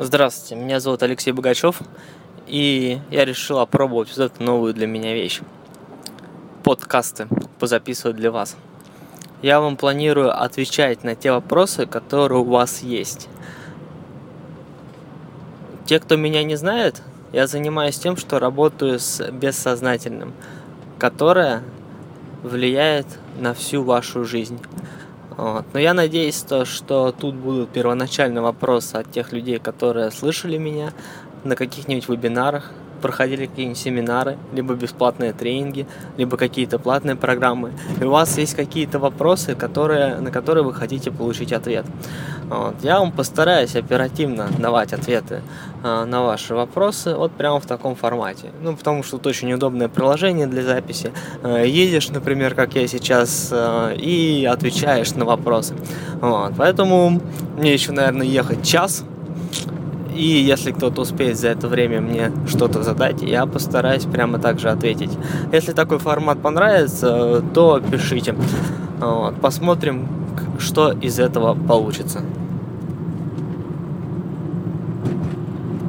Здравствуйте, меня зовут Алексей Богачев, и я решил опробовать вот эту новую для меня вещь. Подкасты позаписывать для вас. Я вам планирую отвечать на те вопросы, которые у вас есть. Те, кто меня не знает, я занимаюсь тем, что работаю с бессознательным, которое влияет на всю вашу жизнь. Вот. Но я надеюсь, то, что тут будут первоначальные вопросы от тех людей, которые слышали меня на каких-нибудь вебинарах, проходили какие-нибудь семинары, либо бесплатные тренинги, либо какие-то платные программы, и у вас есть какие-то вопросы, которые, на которые вы хотите получить ответ. Вот. Я вам постараюсь оперативно давать ответы э, на ваши вопросы вот прямо в таком формате. Ну, потому что тут очень удобное приложение для записи. Э, едешь, например, как я сейчас, э, и отвечаешь на вопросы. Вот. Поэтому мне еще, наверное, ехать час, и если кто-то успеет за это время мне что-то задать, я постараюсь прямо так же ответить. Если такой формат понравится, то пишите. Вот. Посмотрим, что из этого получится.